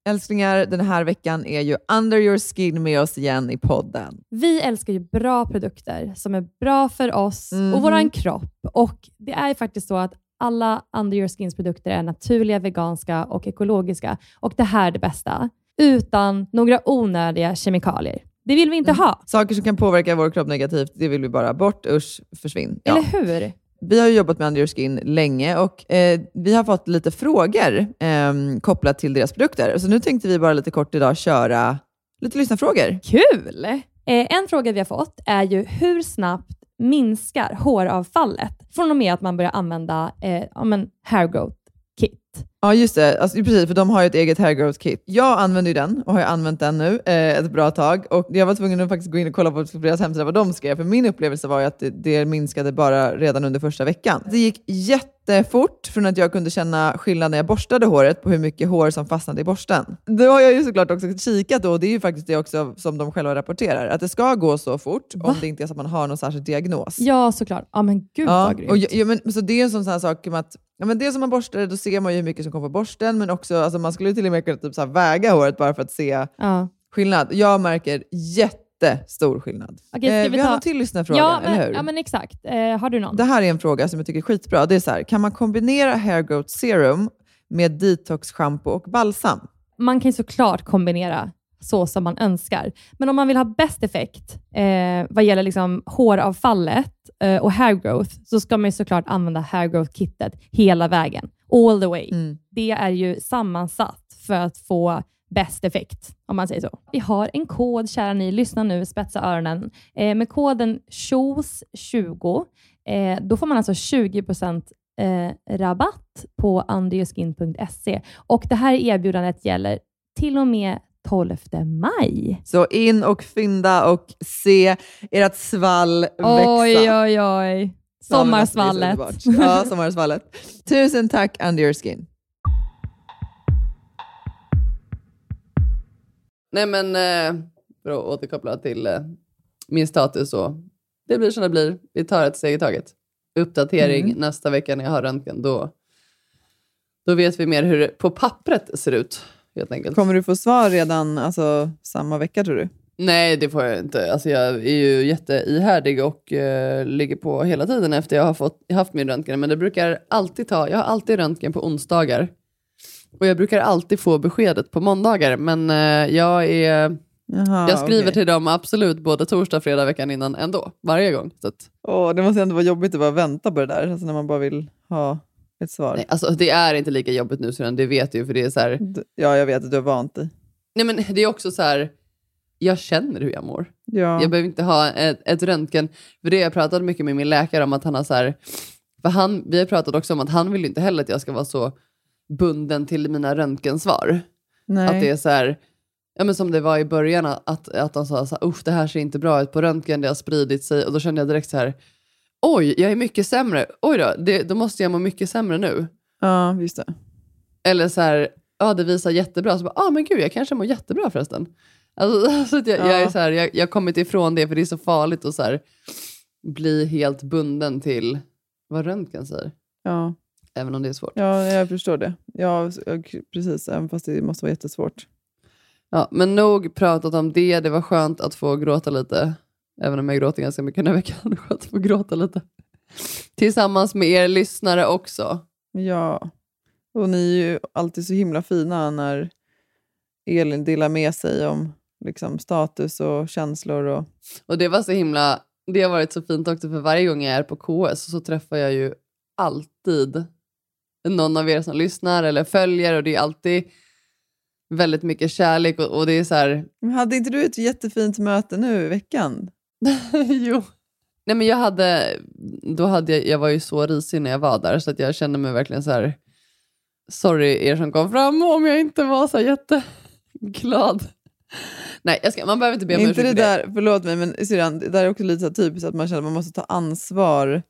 Älsklingar, den här veckan är ju Under your skin med oss igen i podden. Vi älskar ju bra produkter som är bra för oss Mhm. och våran kropp. Och Det är faktiskt så att alla Under Your Skins produkter är naturliga, veganska och ekologiska. Och det här är det bästa. Utan några onödiga kemikalier. Det vill vi inte ha. Saker som kan påverka vår kropp negativt, det vill vi bara bort. Usch, försvinn. Ja. Eller hur? Vi har ju jobbat med Under Your Skin länge och eh, vi har fått lite frågor eh, kopplat till deras produkter. Så nu tänkte vi bara lite kort idag köra lite lyssnarfrågor. Kul! Eh, en fråga vi har fått är ju hur snabbt minskar håravfallet från och med att man börjar använda eh, ja, men hair growth kit? Ja, just det. Alltså, precis, för de har ju ett eget hair growth kit. Jag använder ju den och har ju använt den nu eh, ett bra tag. Och jag var tvungen att faktiskt gå in och kolla på deras hemsida vad de skrev, för min upplevelse var ju att det, det minskade bara redan under första veckan. Det gick jättefort från att jag kunde känna skillnad när jag borstade håret på hur mycket hår som fastnade i borsten. Då har jag ju såklart också kikat och det är ju faktiskt det också som de själva rapporterar, att det ska gå så fort om det inte är så att man har någon särskild diagnos. Ja, såklart. Ja, men gud Ja, vad grymt. och, ja, ja, men, så det är en sån, sån här sak med att ja, men dels om man borstar det, då ser man ju hur mycket som kommer på borsten, men också alltså, man skulle till och med kunna typ, så väga håret bara för att se ja. skillnad. Jag märker jättestor skillnad. Okej, eh, vi vi har ta- någon till lyssnarfråga, ja, men, eller hur? ja, men exakt. Eh, har du någon? Det här är en fråga som jag tycker är skitbra. Det är så här, kan man kombinera hair growth serum med detox shampoo och balsam? man kan såklart kombinera så som man önskar. Men om man vill ha bäst effekt eh, vad gäller liksom håravfallet eh, och hair growth, så ska man såklart använda hair growth-kittet hela vägen. All the way. Mm. Det är ju sammansatt för att få bäst effekt, om man säger så. Vi har en kod, kära ni, lyssna nu, spetsa öronen. Eh, med koden SHOES20, eh, då får man alltså 20% eh, rabatt på andreaskin.se. Och det här erbjudandet gäller till och med 12 maj. Så in och fynda och se ert svall växa. Oj, oj, oj. Sommarsvallet. Ja, sommarsvallet. [LAUGHS] Tusen tack Under Your Skin. Nej men, eh, för att återkoppla till eh, min status så. Det blir som det blir. Vi tar ett steg i taget. Uppdatering Mm. nästa vecka när jag har röntgen. Då, då vet vi mer hur det på pappret ser ut. Helt enkelt. Kommer du få svar redan alltså, samma vecka tror du? Nej, det får jag inte. Alltså, jag är ju jätteihärdig och eh, ligger på hela tiden efter jag har fått, haft min röntgen. Men det brukar alltid ta, jag har alltid röntgen på onsdagar. Och jag brukar alltid få beskedet på måndagar. Men eh, jag, är, Jaha, jag skriver okej. till dem absolut både torsdag och fredag veckan innan ändå. Varje gång. Så att, Åh, det måste ändå vara jobbigt att bara vänta på det där, alltså när man bara vill ha ett svar. nej, alltså, det är inte lika jobbigt nu, så det vet du ju. För det är så här, Ja, jag vet att du har vant dig. nej, men det är också så här, jag känner hur jag mår. Ja. Jag behöver inte ha ett, ett röntgen. För det jag pratat mycket med min läkare om att han har så här, för han, vi har pratat också om att han vill inte heller att jag ska vara så bunden till mina röntgensvar. Nej. Att det är så här, ja men som det var i början, att, att de sa så här, det här ser inte bra ut på röntgen, det har spridit sig. Och då kände jag direkt så här, oj jag är mycket sämre, oj då, det, då måste jag må mycket sämre nu. Ja, just det. Eller så här, ja det visar jättebra, så bara, ah men gud jag kanske mår jättebra förresten. Alltså, [LAUGHS] så att jag, jag, är Ja. så här, jag, jag har kommit ifrån det för det är så farligt att så här, bli helt bunden till vad röntgen säger. Ja. Även om det är svårt. ja, jag förstår det. Ja, ja, precis. Även fast det måste vara jättesvårt. Ja, men nog pratat om det, det var skönt att få gråta lite. Även om jag gråter ganska mycket den här veckan. [LAUGHS] Det var Skönt att få gråta lite. Tillsammans med er lyssnare också. Ja. Och ni är ju alltid så himla fina när Elin delar med sig om liksom, status och känslor. Och... Och det var så himla, det har varit så fint också för varje gång jag är på KS så träffar jag ju alltid någon av er som lyssnar eller följer och det är alltid väldigt mycket kärlek och, och det är så här, Men hade inte du ett jättefint möte nu i veckan? [LAUGHS] jo. Nej men jag hade, då hade jag, jag var ju så risig när jag var där så att jag kände mig verkligen så här, sorry er som kom fram om jag inte var så jätteglad. Nej, jag ska, man behöver inte be om ursäkt det för det. där, förlåt mig, men syrran, det där är också lite typiskt att man känner att man måste ta ansvar.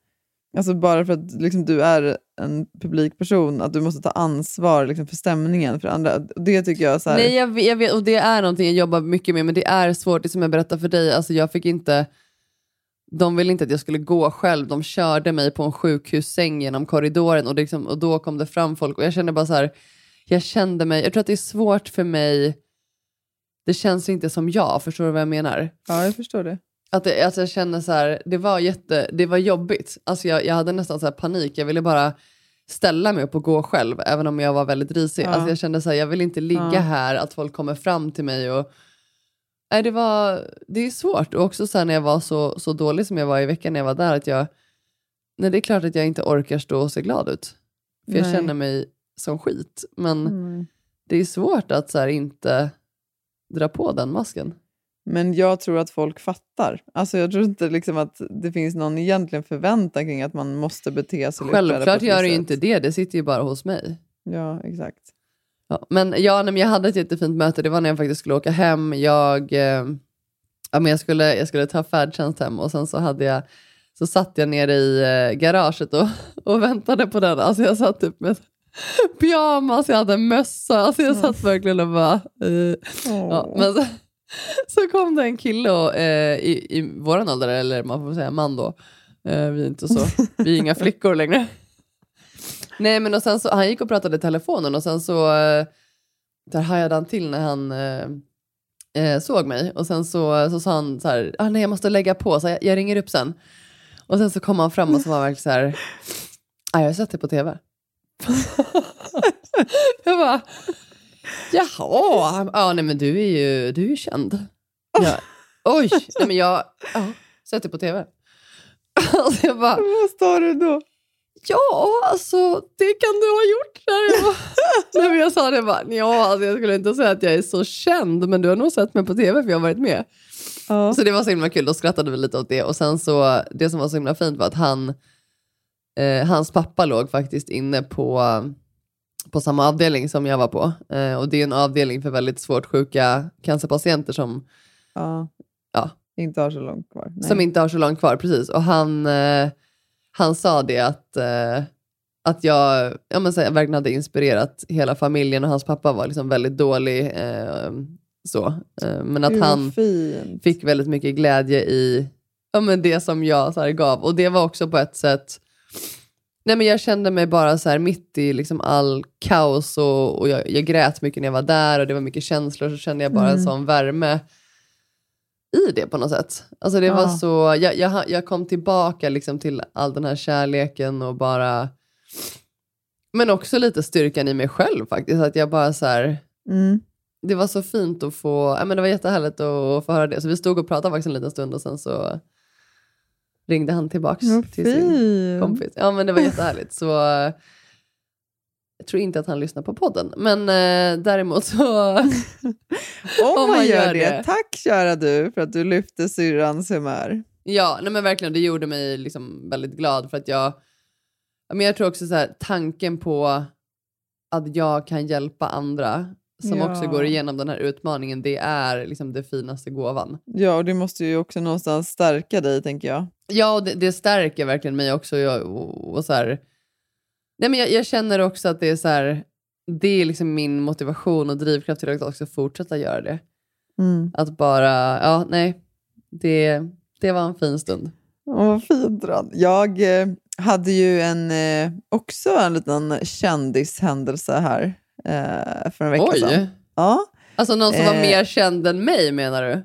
Alltså bara för att liksom, du är en publik person, att du måste ta ansvar liksom, för stämningen för andra. Det tycker jag så här, Nej jag vet, jag vet, och det är någonting jag jobbar mycket med men det är svårt, det som jag berättade för dig, alltså jag fick inte de ville inte att jag skulle gå själv, de körde mig på en sjukhussäng genom korridoren och, liksom, och då kom det fram folk och jag kände bara så här, jag kände mig, jag tror att det är svårt för mig, det känns inte som jag, förstår du vad jag menar? Ja, jag förstår det. Att, det, att jag känner så här, det var jätte, det var jobbigt. Alltså jag, jag hade nästan så här panik, jag ville bara ställa mig upp och gå själv, även om jag var väldigt risig. Ja. Alltså jag kände så här, jag vill inte ligga Ja. här, att folk kommer fram till mig och Nej, det, var, det är svårt. Och också så här när jag var så, så dålig som jag var i veckan när jag var där, att jag, nej, det är klart att jag inte orkar stå och se glad ut. För jag Nej. känner mig som skit. Men Mm. det är svårt att så här, inte dra på den masken. Men jag tror att folk fattar. Alltså jag tror inte liksom att det finns någon egentligen förväntan kring att man måste bete sig Självklart gör det ju inte det, det sitter ju bara hos mig. Ja, exakt. Ja, men ja, nej, men jag hade ett jättefint möte, det var när jag faktiskt skulle åka hem. Jag, eh, ja, men jag, skulle, jag skulle ta färdtjänst hem och sen så, hade jag, så satt jag nere i eh, garaget och, [LAUGHS] och väntade på den. Alltså jag satt typ med pyjamas, jag hade mössa, alltså jag satt verkligen och bara... Eh, ja, men så, så kom det en kille och, eh, i, i våran ålder, eller man får säga man då. Eh, vi är inte så, vi är inga flickor längre. Nej men och sen så, han gick och pratade i telefonen och sen så där hajade han till när han eh, såg mig och sen så, så sa han så här, ah, nej jag måste lägga på så jag, jag ringer upp sen. Och sen så kom han fram och så var han verkligen så här, ah, jag har sett det på tv. [LAUGHS] jag bara, jaha, ja nej men du är ju, du är ju känd. Ja. Oj, nej men jag, ja, sett det på tv. alltså [LAUGHS] jag bara, Vad sa du då? Ja, alltså det kan du ha gjort. Där jag, bara, [LAUGHS] Nej, men jag sa det bara, ja, alltså, jag skulle inte säga att jag är så känd, men du har nog sett mig på tv för jag har varit med. Ja. Så det var så himla kul, då skrattade vi lite åt det. Och sen så, det som var så himla fint var att han, eh, hans pappa låg faktiskt inne på, på samma avdelning som jag var på. Eh, och det är en avdelning för väldigt svårt sjuka cancerpatienter som, Ja. Ja. Inte har så långt kvar. Nej. som inte har så långt kvar. Precis. Och han, eh, han sa det att, eh, att jag, ja, men, så, jag verkligen hade inspirerat hela familjen och hans pappa var liksom väldigt dålig. Eh, så. Eh, men att vad han fint. fick väldigt mycket glädje i ja, men det som jag så här, gav. Och det var också på ett sätt, nej men jag kände mig bara så här mitt i liksom all kaos och, och jag, jag grät mycket när jag var där och det var mycket känslor så kände jag bara en Mm. sån värme i det på något sätt. Alltså det var Ja. så, jag, jag, jag kom tillbaka liksom till all den här kärleken och bara, men också lite styrkan i mig själv faktiskt. Att jag bara så här, Mm. det var så fint att få, ja, men det var jättehärligt att få höra det. Så vi stod och pratade faktiskt en liten stund och sen så ringde han tillbaks Vad till sin kompis. Ja men det var jättehärligt. Så jag tror inte att han lyssnar på podden. Men eh, däremot så, [LAUGHS] Om man gör gör det. det. Tack kära du för att du lyfte syrrans humör. ja nej men verkligen det gjorde mig liksom väldigt glad för att jag, ja, men jag tror också så här, tanken på att jag kan hjälpa andra som Ja. också går igenom den här utmaningen, det är liksom det finaste gåvan. Ja, och det måste ju också någonstans stärka dig tänker jag. Ja, och det, det stärker verkligen mig också. Jag, och, och så här, nej men jag, jag känner också att det är så här, det är liksom min motivation och drivkraft till att också fortsätta göra det. Mm. Att bara, ja nej, det, det var en fin stund. Åh, vad fint Ran. Jag eh, hade ju en, eh, också en liten kändishändelse här eh, för en vecka sedan. Oj! Ja, Alltså någon som var Eh. mer känd än mig menar du?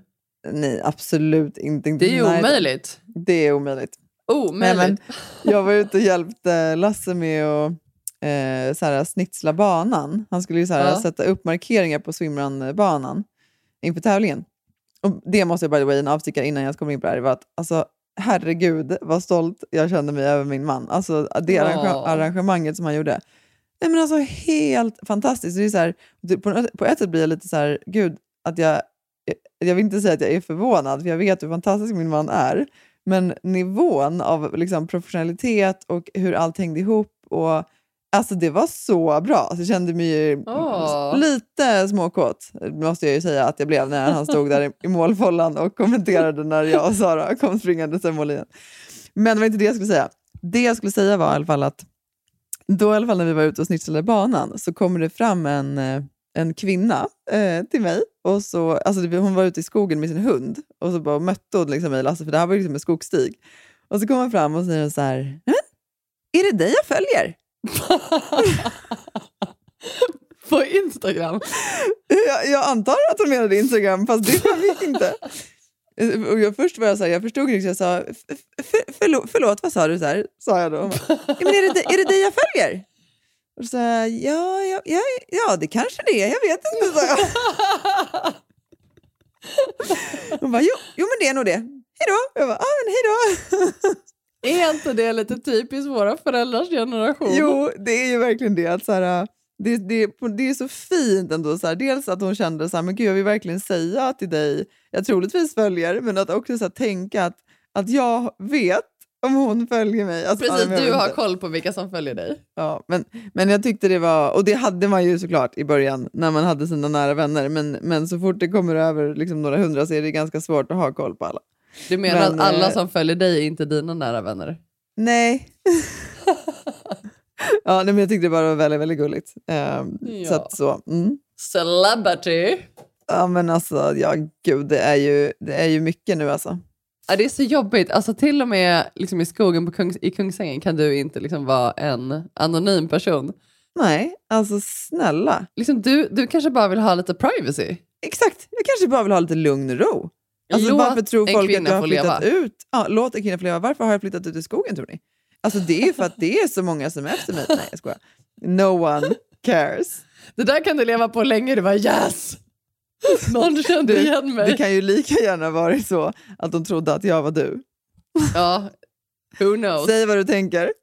nej absolut inte. inte Det är ju nej, omöjligt. Det är omöjligt. Omöjligt. Nej, men jag var ute och hjälpte Lasse med att eh, så här, snitsla banan. Han skulle ju så här, Ja. sätta upp markeringar på swimrun-banan inför tävlingen. Och det måste jag by the way, en avstickare innan jag kommer in på det här, var att alltså, herregud vad stolt jag kände mig över min man. Alltså det Ja. arrangemanget som han gjorde. Nej, men alltså helt fantastiskt. Det är så här, på, på ett sätt blir jag lite så här, gud, att jag, jag vill inte säga att jag är förvånad, för jag vet hur fantastisk min man är. Men nivån av liksom, professionalitet och hur allt hängde ihop, och, alltså det var så bra. Alltså, jag kände mig ju Åh. lite småkåt, måste jag ju säga att jag blev när han stod där i, i målfållan och kommenterade när jag och Sara kom springandes över mållinjen. Men det var inte det jag skulle säga. Det jag skulle säga var i alla fall att då i alla fall när vi var ute och snitslade banan så kommer det fram en, eh, en kvinna eh, till mig. Och så, alltså hon var ute i skogen med sin hund och så bara mötte hon liksom mig Lasse, för det här var liksom en skogsstig. Och så kommer hon fram och säger så här, "Men, är det dig jag följer? På Instagram. [LAUGHS] Jag, jag antar att hon menade Instagram, fast det framgick inte. Och jag, först var jag så här, jag förstod inte riktigt, jag sa "F- för, förlåt, förlåt, vad sa du? Så här, sa jag då. Men är, det, är det dig jag följer? Och så sa jag, ja, ja, ja, ja, det kanske det är, jag vet inte. Så jag. Hon bara, jo, jo men det är nog det. Hej då. Jag bara, ah, men hej då. Är inte det lite typiskt våra föräldrars generation? Jo, det är ju verkligen det. Att så här, det, det, det är så fint ändå. Så här, dels att hon kände så här, men gud, jag vill verkligen säga till dig, jag troligtvis följer, men att också så här, tänka att, att jag vet om hon följer mig. Alltså, Precis, du har koll på vilka som följer dig. Ja, men, men jag tyckte det var, och det hade man ju såklart i början när man hade sina nära vänner, men, men så fort det kommer över liksom några hundra så är det ganska svårt att ha koll på alla. Du menar Men, att alla eh, som följer dig är inte dina nära vänner? Nej. [LAUGHS] ja, nej, men jag tyckte det bara var väldigt, väldigt gulligt. Ehm, Ja. Så att så. Mm. Celebrity! Ja men alltså, ja gud, det är ju, det är ju mycket nu alltså. Ja, det är så jobbigt. Alltså, till och med liksom, i skogen på Kungs i Kungsängen kan du inte liksom, vara en anonym person. Nej, alltså snälla. Liksom, du, du kanske bara vill ha lite privacy. Exakt, jag kanske bara vill ha lite lugn och ro. Alltså, Låt varför tror folk att jag har flyttat leva. ut? Ja, låt en kvinna få leva. Varför har jag flyttat ut i skogen tror ni? Alltså det är ju för att det är så många som är efter mig. Nej jag skojar. No one cares. Det där kan du leva på länge. Du bara yes! Någon kände Det, igen mig. det kan ju lika gärna varit så att de trodde att jag var du. Ja, who knows? Säg vad du tänker.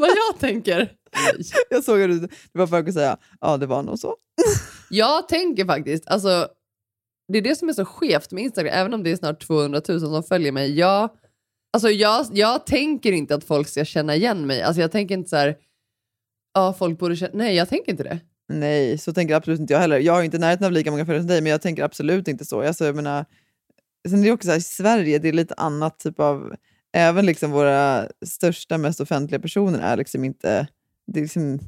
Vad jag tänker. Nej. [LAUGHS] Jag såg att du, det var för att säga, ja det var nog så. Jag tänker faktiskt, alltså, det är det som är så skevt med Instagram, även om det är snart 200 000 som följer mig. Jag Alltså jag, jag tänker inte att folk ska känna igen mig. Alltså jag tänker inte så här, ja folk borde känna, nej jag tänker inte det. Nej, så tänker absolut inte jag heller. Jag har inte närheten av lika många följare som dig, men jag tänker absolut inte så. Alltså, jag menar, sen är det också så här, i Sverige, det är lite annat typ av... Även liksom våra största, mest offentliga personer är liksom inte... Det är liksom,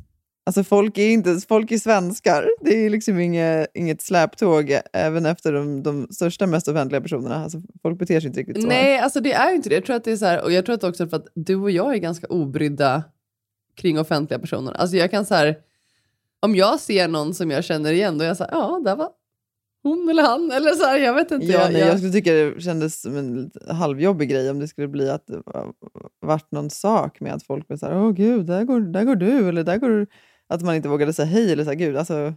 alltså folk är inte folk är svenskar. Det är liksom inget, inget släptåg även efter de, de största, mest offentliga personerna. Alltså, folk beter sig inte riktigt så. Nej, alltså det är ju inte det. Jag tror att det är så här, och jag tror att också för att du och jag är ganska obrydda kring offentliga personer. Alltså jag kan så här, om jag ser någon som jag känner igen, då är jag så här, ja, där var hon eller han. Eller så här, jag vet inte. Ja, jag, nej, jag, jag skulle tycka det kändes som en halvjobbig grej om det skulle bli att det var- vart någon sak med att folk var så här, åh gud, där går, där går du, eller där går du. Att man inte vågade säga hej, eller så här, gud, alltså,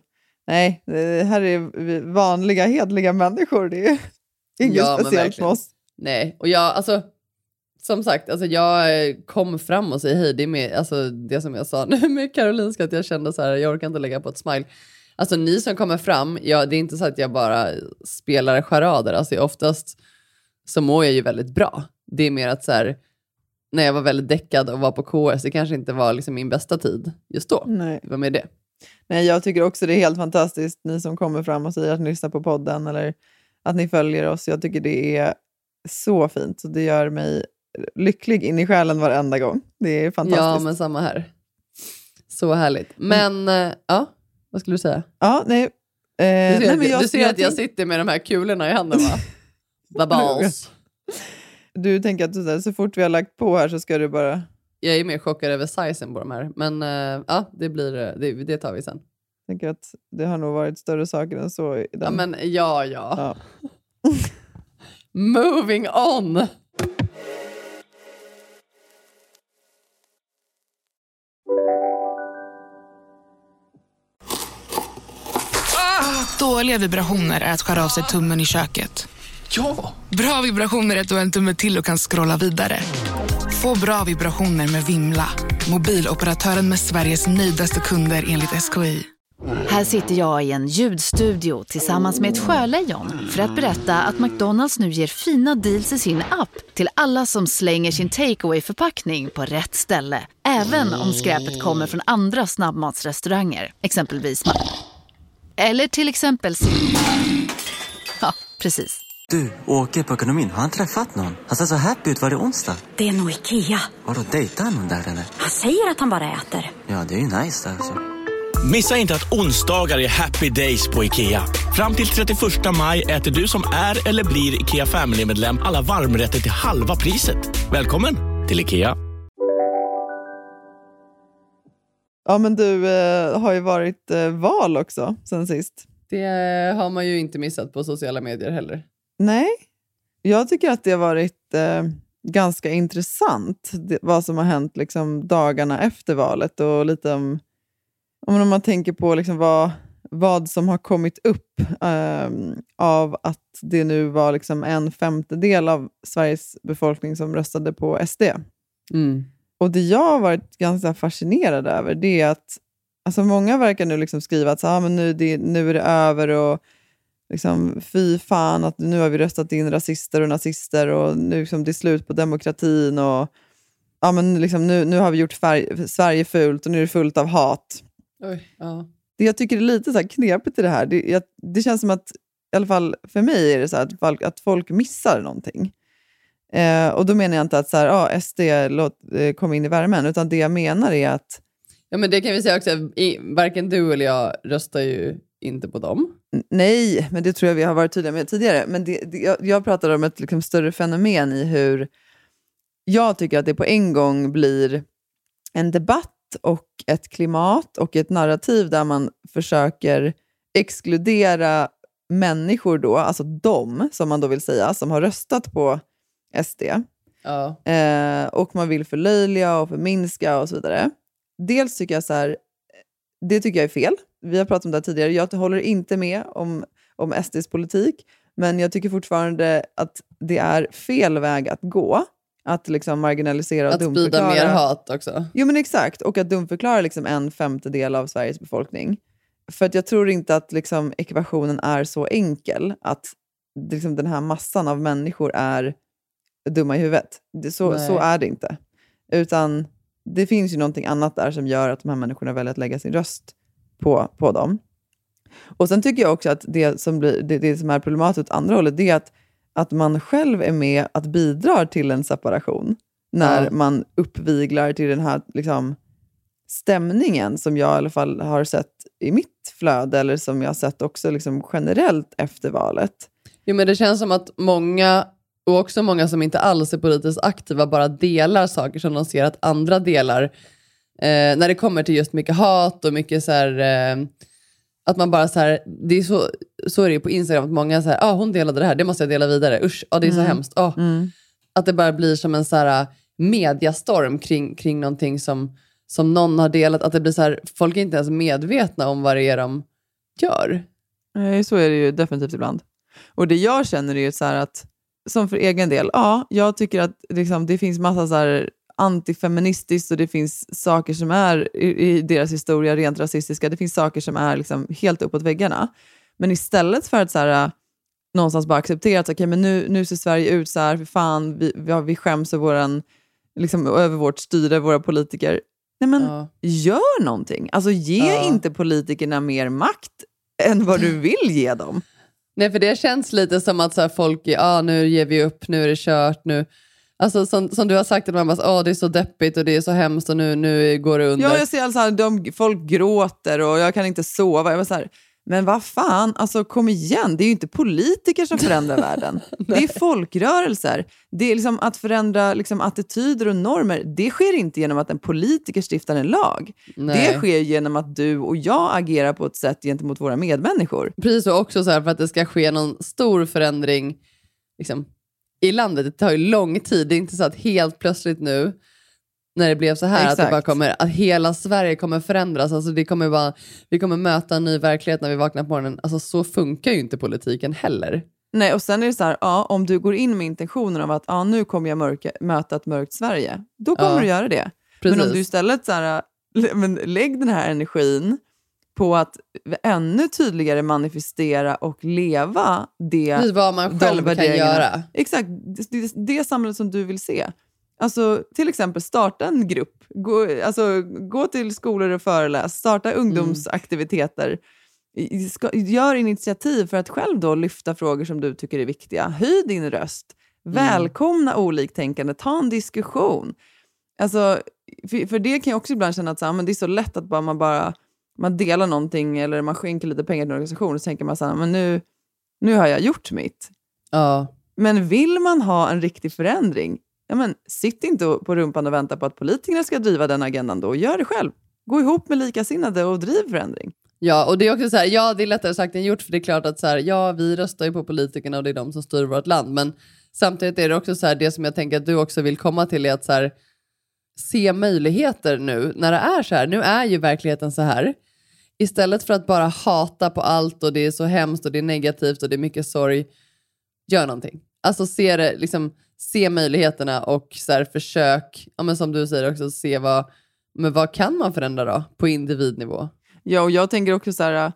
nej, det här är vanliga, hedliga människor. Det är [LAUGHS] inget Ja, speciellt med oss. Nej, och jag, alltså, som sagt, alltså jag eh, kom fram och säger hej. Det är med, alltså, det som jag sa [LAUGHS] nu med Karolinska, att jag kände så här, jag orkar inte lägga på ett smile. Alltså ni som kommer fram, ja, det är inte så att jag bara spelar charader. Alltså oftast så mår jag ju väldigt bra. Det är mer att så här, när jag var väldigt däckad och var på KS, det kanske inte var liksom min bästa tid just då. Nej. Det var med det. Nej, jag tycker också det är helt fantastiskt, ni som kommer fram och säger att ni lyssnar på podden eller att ni följer oss. Jag tycker det är så fint. Så det gör mig lycklig in i själen varenda gång. Det är fantastiskt. Ja, men samma här. Så härligt. Men, eh, ja, vad skulle du säga? Ja, nej. Eh, Du ser, nej, men jag, du ser att jag sitter med de här kulorna i handen va? [LAUGHS] Babals. Du tänker att så så fort vi har lagt på här så ska du bara... Jag är mer chockad över sizen på de här. Men eh, ja, det, blir, eh, det, det tar vi sen. tänker att det har nog varit större saker än så. I den. Ja, men ja, ja. Ja. [LAUGHS] Moving on! Dåliga vibrationer är att skära av sig tummen i köket. Ja! Bra vibrationer är att du har en tumme till och kan scrolla vidare. Få bra vibrationer med Vimla. Mobiloperatören med Sveriges nöjdaste kunder enligt SKI. Här sitter jag i en ljudstudio tillsammans med ett sjölejon för att berätta att McDonalds nu ger fina deals i sin app till alla som slänger sin takeaway förpackning på rätt ställe. Även om skräpet kommer från andra snabbmatsrestauranger, exempelvis Eller till exempel Ja, precis. Du, åker på ekonomin. Har han träffat någon? Han ser så happy ut. Var det onsdag? Det är nog Ikea. Vadå, dejtar han någon där eller? Han säger att han bara äter. Ja, det är ju nice där alltså. Missa inte att onsdagar är happy days på IKEA. Fram till 31 maj äter du som är eller blir IKEA Family-medlem alla varmrätter till halva priset. Välkommen till IKEA. ja, men du eh, har ju varit eh, val också sen sist. Det har man ju inte missat på sociala medier heller. Nej, jag tycker att det har varit eh, ganska intressant det, vad som har hänt liksom, dagarna efter valet och lite om, om man tänker på liksom, vad, vad som har kommit upp eh, av att det nu var liksom, en femtedel av Sveriges befolkning som röstade på SD. Mm. Och det jag har varit ganska fascinerad över det är att alltså många verkar nu liksom skriva att så, ah, men nu, det, nu är det över och liksom, fy fan att nu har vi röstat in rasister och nazister och nu liksom, det är slut på demokratin och ja, men liksom, nu, nu har vi gjort färg, Sverige fult och nu är det fullt av hat. Oj, ja. Det jag tycker är lite så här knepigt i det här, det, jag, det känns som att, i alla fall för mig, är det så att, folk, att folk missar någonting. Eh, och då menar jag inte att så här, ah, SD låt, eh, kom in i värmen, utan det jag menar är att ja, men det kan vi säga också. I, varken du eller jag röstar ju inte på dem. Nej, men det tror jag vi har varit tydliga med tidigare. Men det, det, jag, jag pratar om ett liksom, större fenomen i hur jag tycker att det på en gång blir en debatt och ett klimat och ett narrativ där man försöker exkludera människor då, alltså de som man då vill säga, som har röstat på SD. Ja. Eh, och man vill förlöjliga och förminska och så vidare. Dels tycker jag så här, det tycker jag är fel. Vi har pratat om det här tidigare. Jag håller inte med om, om SDs politik, men jag tycker fortfarande att det är fel väg att gå. Att liksom marginalisera och Att sprida dumförklara. mer hat också. Jo men exakt, och att dumförklara liksom en femtedel av Sveriges befolkning. För att jag tror inte att liksom ekvationen är så enkel att liksom den här massan av människor är dumma i huvudet. Det, så, Nej. så är det inte. Utan det finns ju någonting annat där som gör att de här människorna väljer att lägga sin röst på, på dem. Och sen tycker jag också att det som, blir, det, det som är problematiskt åt andra hållet, det är att, att man själv är med att bidra till en separation. När Ja. man uppviglar till den här liksom, stämningen som jag i alla fall har sett i mitt flöde, eller som jag har sett också liksom, generellt efter valet. Jo, men det känns som att många, och också många som inte alls är politiskt aktiva, bara delar saker som de ser att andra delar. Eh, när det kommer till just mycket hat och mycket så här, eh, att man bara så här, det är så, så är det ju på Instagram, att många säger, ah, hon delade det här, det måste jag dela vidare, usch, ah, det är så Mm. hemskt. Ah. Att det bara blir som en så här, mediastorm kring, kring någonting som, som någon har delat, att det blir så här, folk är inte ens medvetna om vad det är de gör. Nej, så är det ju definitivt ibland. Och det jag känner är ju så att, som för egen del, ja, jag tycker att liksom, det finns massa så här antifeministiskt och det finns saker som är i, i deras historia rent rasistiska. Det finns saker som är liksom helt uppåt väggarna. Men istället för att så här, äh, någonstans bara acceptera att okay, men nu, nu ser Sverige ut så här, för fan, vi, vi, vi skäms över, våran, liksom, över vårt styre, våra politiker. Nej men, Ja. gör någonting. Alltså ge Ja. inte politikerna mer makt än vad du vill ge dem. Nej, för det känns lite som att så här, folk är, ah, nu ger vi upp, nu är det kört, nu... Alltså som, som du har sagt, man bara, ah, det är så deppigt och det är så hemskt och nu, nu går det under. Ja, jag ser alltså de, folk gråter och jag kan inte sova. Jag var så här, men vad fan, alltså kom igen, det är ju inte politiker som förändrar [LAUGHS] världen. Det är folkrörelser. Det är liksom att förändra liksom, attityder och normer, det sker inte genom att en politiker stiftar en lag. Nej. Det sker genom att du och jag agerar på ett sätt gentemot våra medmänniskor. Precis, och också så här, för att det ska ske någon stor förändring liksom, i landet. Det tar ju lång tid. Det är inte så att helt plötsligt nu, när det blev så här, att, det bara kommer, att hela Sverige kommer förändras. Alltså, det kommer bara, vi kommer möta en ny verklighet när vi vaknar på morgonen. Alltså, så funkar ju inte politiken heller. Nej, och sen är det så här, ja, om du går in med intentionen av att ja, nu kommer jag mörka, möta ett mörkt Sverige, då kommer Ja. du göra det. Men om Precis. du istället så här, [LAUGHS] men lägg den här energin på att ännu tydligare manifestera och leva det, Precis vad man själv kan göra. Exakt, det, det, samhället som du vill se. Alltså till exempel starta en grupp, gå, alltså, gå till skolor och föreläs, starta ungdomsaktiviteter. I- Ska, gör initiativ för att själv då lyfta frågor som du tycker är viktiga. Höj din röst. Välkomna oliktänkande. Ta en diskussion. Alltså, för, för det kan jag också ibland känna att så, här, men det är så lätt att bara, man bara man delar någonting eller man skänker lite pengar till en organisation och så tänker man så här, men nu, nu har jag gjort mitt. Ja. Men vill man ha en riktig förändring, ja, men, sitt inte på rumpan och vänta på att politikerna ska driva den agendan då. Gör det själv. Gå ihop med likasinnade och driv förändring. Ja, och det är också så här, ja det är lättare sagt än gjort för det är klart att så här, ja vi röstar ju på politikerna och det är de som styr vårt land. Men samtidigt är det också så här, det som jag tänker att du också vill komma till är att så här, se möjligheter nu när det är så här. Nu är ju verkligheten så här. Istället för att bara hata på allt och det är så hemskt och det är negativt och det är mycket sorg, gör någonting. Alltså se, det, liksom, se möjligheterna och så här, försök, ja, men som du säger också, se vad, men vad kan man förändra då på individnivå? Ja, och jag tänker också så här, äh,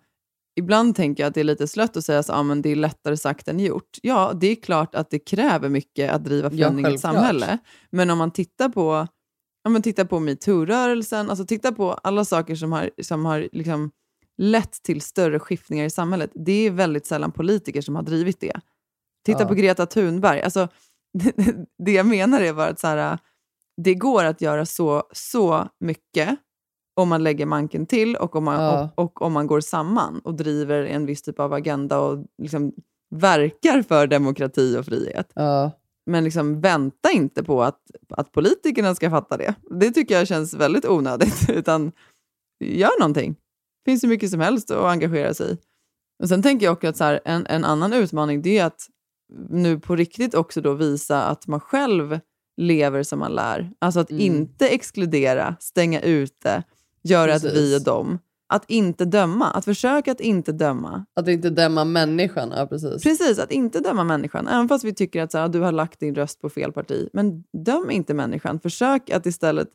ibland tänker jag att det är lite slött att säga att ah, men det är lättare sagt än gjort. Ja, det är klart att det kräver mycket att driva förändring i ett samhälle. Men om man tittar på, om man tittar på metoo-rörelsen, alltså titta på alla saker som har, som har liksom lett till större skiftningar i samhället. Det är väldigt sällan politiker som har drivit det. Titta Ja. på Greta Thunberg. Alltså, [LAUGHS] det jag menar är bara att så här, det går att göra så, så mycket om man lägger manken till och om man, Ja. och, och om man går samman och driver en viss typ av agenda och liksom verkar för demokrati och frihet. Ja. Men liksom vänta inte på att, att politikerna ska fatta det. Det tycker jag känns väldigt onödigt. [LAUGHS] Utan gör någonting. Det finns ju mycket som helst att engagera sig i. Och Sen tänker jag också att så här, en, en annan utmaning det är att nu på riktigt också då visa att man själv lever som man lär. Alltså att Mm. inte exkludera, stänga ute, göra Precis. vi och dem. Att inte döma, att försöka att inte döma. Att inte döma människan, ja precis. Precis, att inte döma människan. Även fast vi tycker att så här, du har lagt din röst på fel parti. Men döm inte människan. Försök att istället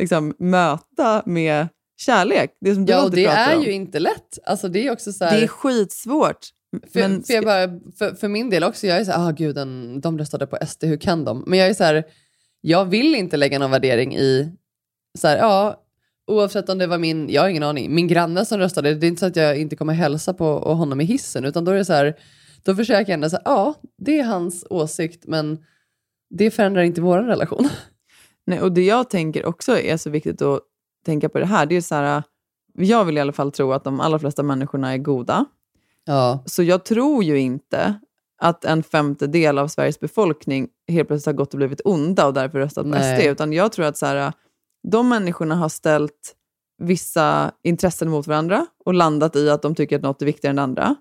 liksom, möta med kärlek. Det som du Ja, och det är om. ju inte lätt. Alltså det är också så här... Det är skitsvårt. För, Men för, jag bara, för, för min del också, jag är så här, ah, gud, de röstade på SD, hur kan de? Men jag är så här, jag vill inte lägga någon värdering i, så här, ja, oavsett om det var min, jag har ingen aning, min granne som röstade, det är inte så att jag inte kommer hälsa på honom i hissen, utan då är det så här, då försöker jag ändå säga, ja, det är hans åsikt, men det förändrar inte vår relation. Nej, och det jag tänker också är så viktigt att tänka på det här, det är så här, jag vill i alla fall tro att de allra flesta människorna är goda. Ja. Så jag tror ju inte att en femtedel av Sveriges befolkning helt plötsligt har gått och blivit onda och därför röstat på Nej. SD. Utan jag tror att så här, de människorna har ställt vissa intressen mot varandra och landat i att de tycker att något är viktigare än det andra.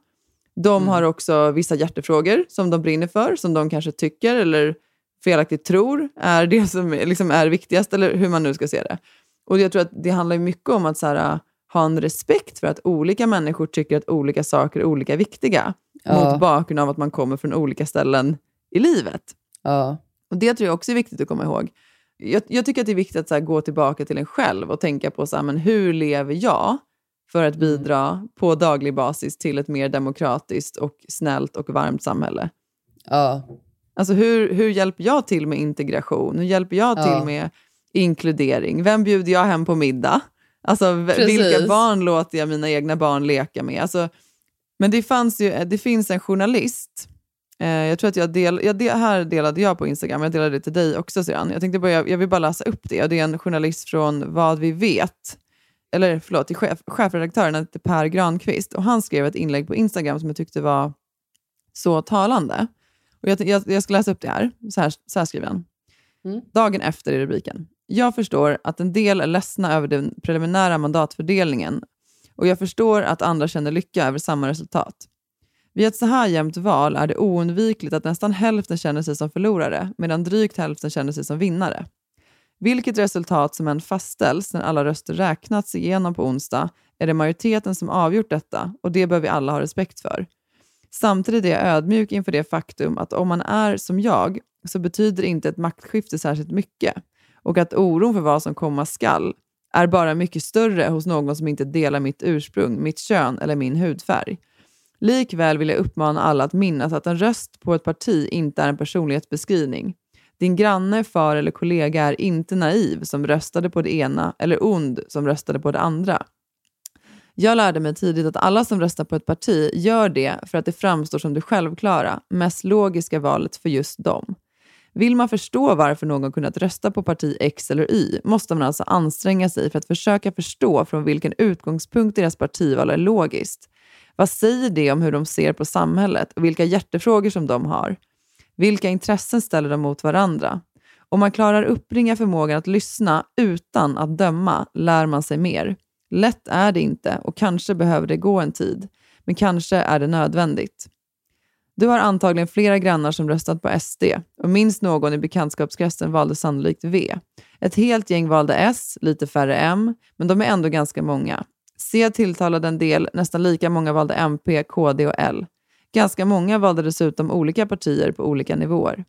De har också vissa hjärtefrågor som de brinner för, som de kanske tycker eller felaktigt tror är [LAUGHS] det som är- liksom är viktigast, eller hur man nu ska se det. Och jag tror att det handlar mycket om att så här, ha en respekt för att olika människor tycker att olika saker är olika viktiga, Ja. mot bakgrund av att man kommer från olika ställen i livet. Ja. Och Det tror jag också är viktigt att komma ihåg. Jag, jag tycker att det är viktigt att här, gå tillbaka till en själv och tänka på så här, men hur lever jag för att bidra på daglig basis till ett mer demokratiskt och snällt och varmt samhälle. Ja. Alltså hur, hur hjälper jag till med integration? Hur hjälper jag till Ja. med inkludering? Vem bjuder jag hem på middag? Alltså Precis. vilka barn låter jag mina egna barn leka med? Alltså, men det, fanns ju, det finns en journalist, jag tror att jag, del, jag del, här delade jag på Instagram, jag delade det till dig också sedan. Jag tänkte bara, jag, vill bara läsa upp det. Och det är en journalist från Vad vi vet, eller förlåt, till chef, chefredaktören heter Per Granqvist. Och han skrev ett inlägg på Instagram som jag tyckte var så talande. Och jag, jag, jag ska läsa upp det här. Så här, så här skriver han. Dagen efter i rubriken. Jag förstår att en del är ledsna över den preliminära mandatfördelningen och jag förstår att andra känner lycka över samma resultat. Vid ett så här jämnt val är det oundvikligt att nästan hälften känner sig som förlorare medan drygt hälften känner sig som vinnare. Vilket resultat som än fastställs när alla röster räknats igenom på onsdag är det majoriteten som avgjort detta och det bör vi alla ha respekt för. Samtidigt är jag ödmjuk inför det faktum att om man är som jag så betyder inte ett maktskifte särskilt mycket och att oron för vad som komma skall är bara mycket större hos någon som inte delar mitt ursprung, mitt kön eller min hudfärg. Likväl vill jag uppmana alla att minnas att en röst på ett parti inte är en personlighetsbeskrivning. Din granne, far eller kollega är inte naiv som röstade på det ena eller ond som röstade på det andra. Jag lärde mig tidigt att alla som röstar på ett parti gör det för att det framstår som det självklara, mest logiska valet för just dem. Vill man förstå varför någon kunnat rösta på parti X eller Y måste man alltså anstränga sig för att försöka förstå från vilken utgångspunkt deras partival är logiskt. Vad säger det om hur de ser på samhället och vilka hjärtefrågor som de har? Vilka intressen ställer de mot varandra? Om man klarar uppringa förmågan att lyssna utan att döma lär man sig mer. Lätt är det inte och kanske behöver det gå en tid, men kanske är det nödvändigt. Du har antagligen flera grannar som röstat på SD och minst någon i bekantskapskretsen valde sannolikt V. Ett helt gäng valde S, lite färre M, men de är ändå ganska många. C tilltalade en del, nästan lika många valde MP, KD och L. Ganska många valde dessutom olika partier på olika nivåer.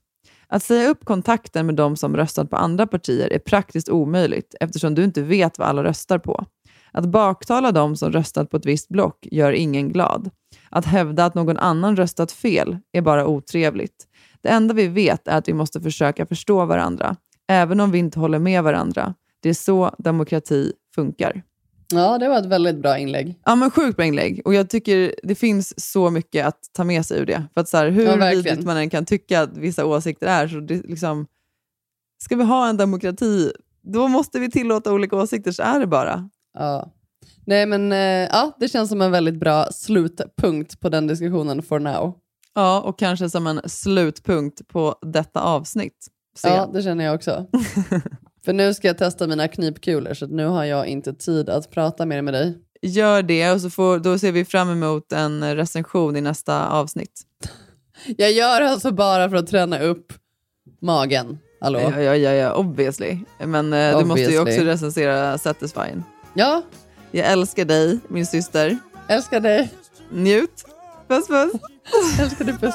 Att säga upp kontakten med de som röstat på andra partier är praktiskt omöjligt eftersom du inte vet vad alla röstar på. Att baktala de som röstat på ett visst block gör ingen glad. Att hävda att någon annan röstat fel är bara otrevligt. Det enda vi vet är att vi måste försöka förstå varandra, även om vi inte håller med varandra. Det är så demokrati funkar. Ja, det var ett väldigt bra inlägg. Ja, men sjukt bra inlägg. Och jag tycker det finns så mycket att ta med sig ur det. För att så här, hur Ja, vidrigt man än kan tycka att vissa åsikter är, så det, liksom, ska vi ha en demokrati, då måste vi tillåta olika åsikter, så är det bara. Ja. Nej, men eh, ja, det känns som en väldigt bra slutpunkt på den diskussionen for now. Ja, och kanske som en slutpunkt på detta avsnitt. Se. Ja, det känner jag också. [LAUGHS] För nu ska jag testa mina knipkulor, så nu har jag inte tid att prata mer med dig. Gör det och så får, då ser vi fram emot en recension i nästa avsnitt. Jag gör det alltså bara för att träna upp magen. Hallå? Ja, ja, ja, ja obviously. Men eh, du måste ju Obviously. också recensera Satisfying. Ja, Jag älskar dig, min syster. älskar dig. Njut. Puss puss. [LAUGHS] älskar dig, puss.